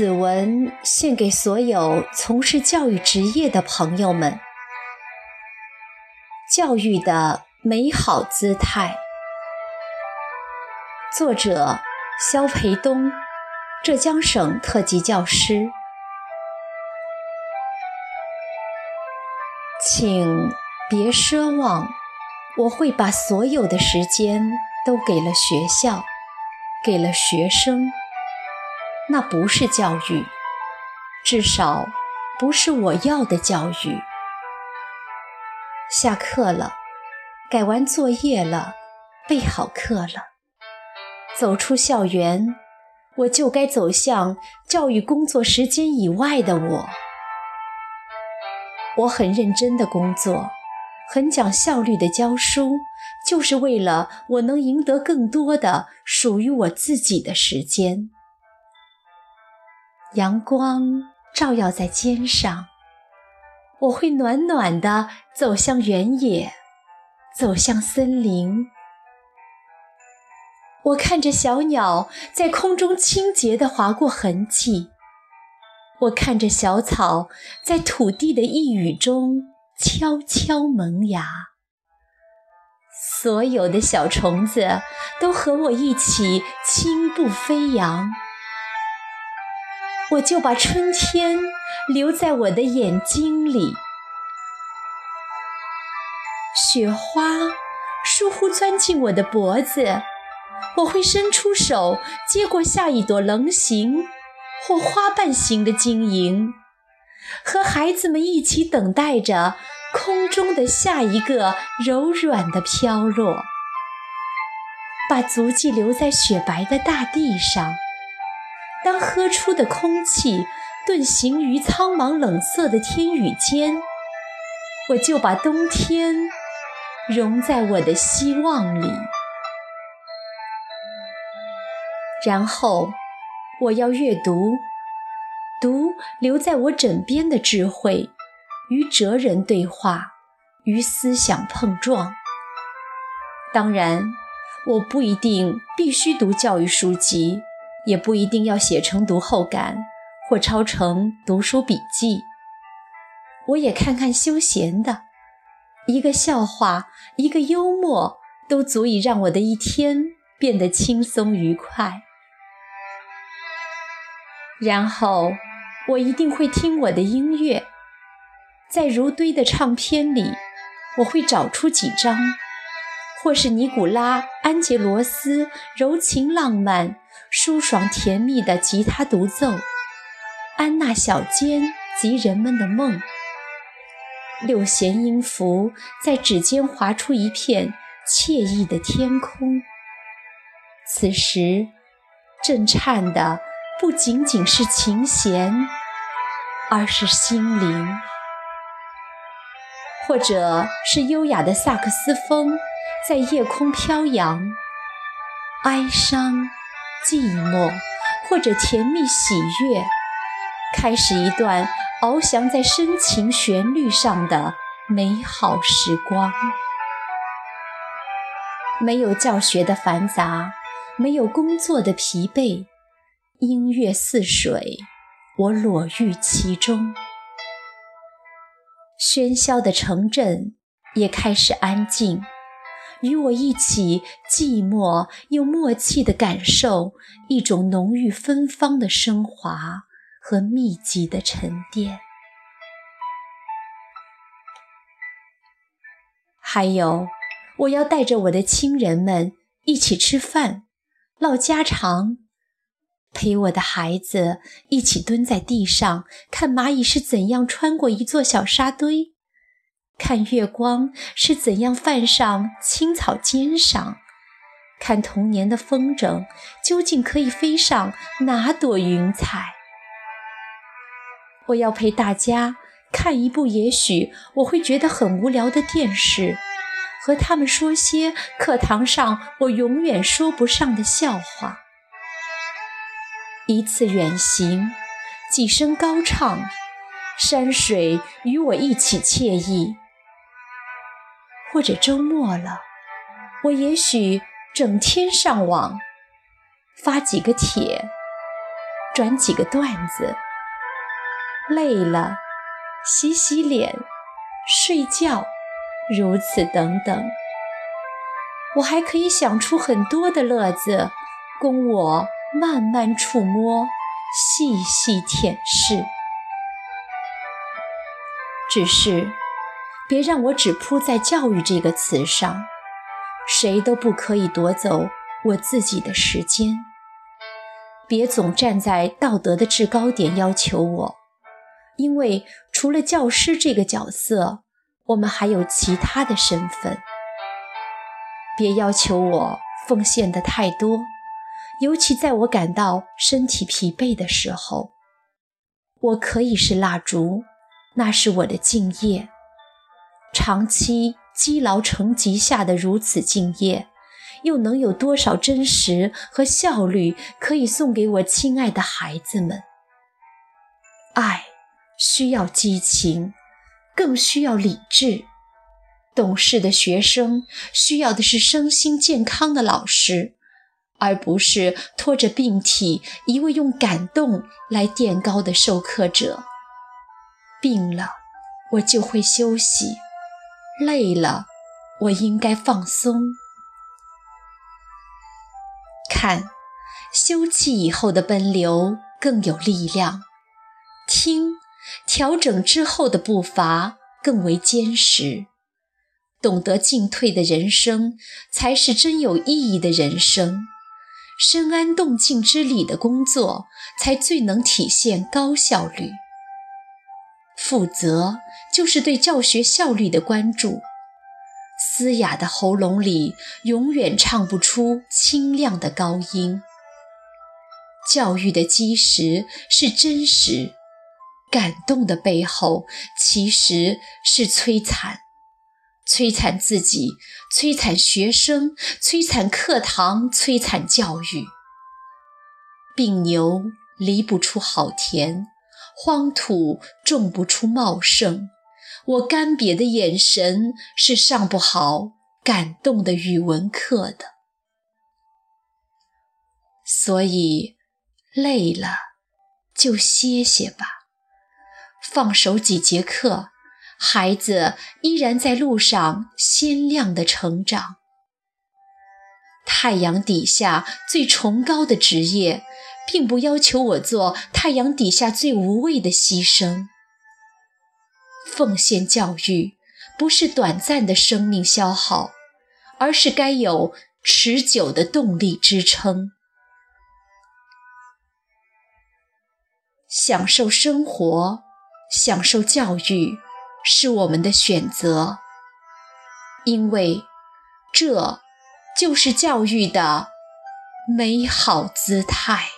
此文献给所有从事教育职业的朋友们。教育的美好姿态，作者肖培东，浙江省特级教师。请别奢望我会把所有的时间都给了学校，给了学生。那不是教育，至少不是我要的教育。下课了，改完作业了，备好课了，走出校园，我就该走向教育工作时间以外的我。我很认真的工作，很讲效率的教书，就是为了我能赢得更多的属于我自己的时间。阳光照耀在肩上，我会暖暖地走向原野，走向森林。我看着小鸟在空中清洁地划过痕迹，我看着小草在土地的一语中悄悄萌芽。所有的小虫子都和我一起轻步飞扬。我就把春天留在我的眼睛里。雪花疏忽钻进我的脖子，我会伸出手接过下一朵棱形或花瓣形的晶莹，和孩子们一起等待着空中的下一个柔软的飘落，把足迹留在雪白的大地上。当喝出的空气遁形于苍茫冷色的天宇间，我就把冬天融在我的希望里。然后，我要阅读，读留在我枕边的智慧，与哲人对话，与思想碰撞。当然，我不一定必须读教育书籍。也不一定要写成读后感或抄成读书笔记。我也看看休闲的，一个笑话，一个幽默，都足以让我的一天变得轻松愉快。然后，我一定会听我的音乐，在如堆的唱片里，我会找出几张。或是尼古拉·安杰罗斯柔情浪漫、舒爽甜蜜的吉他独奏，安娜小尖及人们的梦，六弦音符在指尖划出一片惬意的天空。此时，震颤的不仅仅是琴弦，而是心灵，或者是优雅的萨克斯风。在夜空飘扬，哀伤、寂寞，或者甜蜜喜悦，开始一段翱翔在深情旋律上的美好时光。没有教学的繁杂，没有工作的疲惫，音乐似水，我裸浴其中。喧嚣的城镇也开始安静。与我一起寂寞又默契地感受一种浓郁芬芳的升华和密集的沉淀。还有，我要带着我的亲人们一起吃饭、唠家常，陪我的孩子一起蹲在地上看蚂蚁是怎样穿过一座小沙堆。看月光是怎样泛上青草尖上，看童年的风筝究竟可以飞上哪朵云彩？我要陪大家看一部也许我会觉得很无聊的电视，和他们说些课堂上我永远说不上的笑话。一次远行，几声高唱，山水与我一起惬意。或者周末了，我也许整天上网，发几个帖，转几个段子，累了洗洗脸、睡觉，如此等等。我还可以想出很多的乐子，供我慢慢触摸、细细舔舐。只是，别让我只扑在“教育”这个词上，谁都不可以夺走我自己的时间。别总站在道德的制高点要求我，因为除了教师这个角色，我们还有其他的身份。别要求我奉献的太多，尤其在我感到身体疲惫的时候。我可以是蜡烛，那是我的敬业。长期积劳成疾下的如此敬业，又能有多少真实和效率可以送给我亲爱的孩子们？爱需要激情，更需要理智。懂事的学生需要的是身心健康的老师，而不是拖着病体、一味用感动来垫高的授课者。病了，我就会休息；累了，我应该放松。看，休憩以后的奔流更有力量；听，调整之后的步伐更为坚实。懂得进退的人生，才是真有意义的人生。深谙动静之理的工作，才最能体现高效率。负责就是对教学效率的关注。嘶哑的喉咙里，永远唱不出清亮的高音。教育的基石是真实，感动的背后其实是摧残。摧残自己，摧残学生，摧残课堂，摧残教育。病牛离不出好田，荒土种不出茂盛。我干瘪的眼神是上不好感动的语文课的。所以，累了就歇歇吧，放手几节课。孩子依然在路上鲜亮的成长。太阳底下最崇高的职业，并不要求我做太阳底下最无谓的牺牲。奉献教育，不是短暂的生命消耗，而是该有持久的动力支撑。享受生活，享受教育。是我们的选择，因为这就是教育的美好姿态。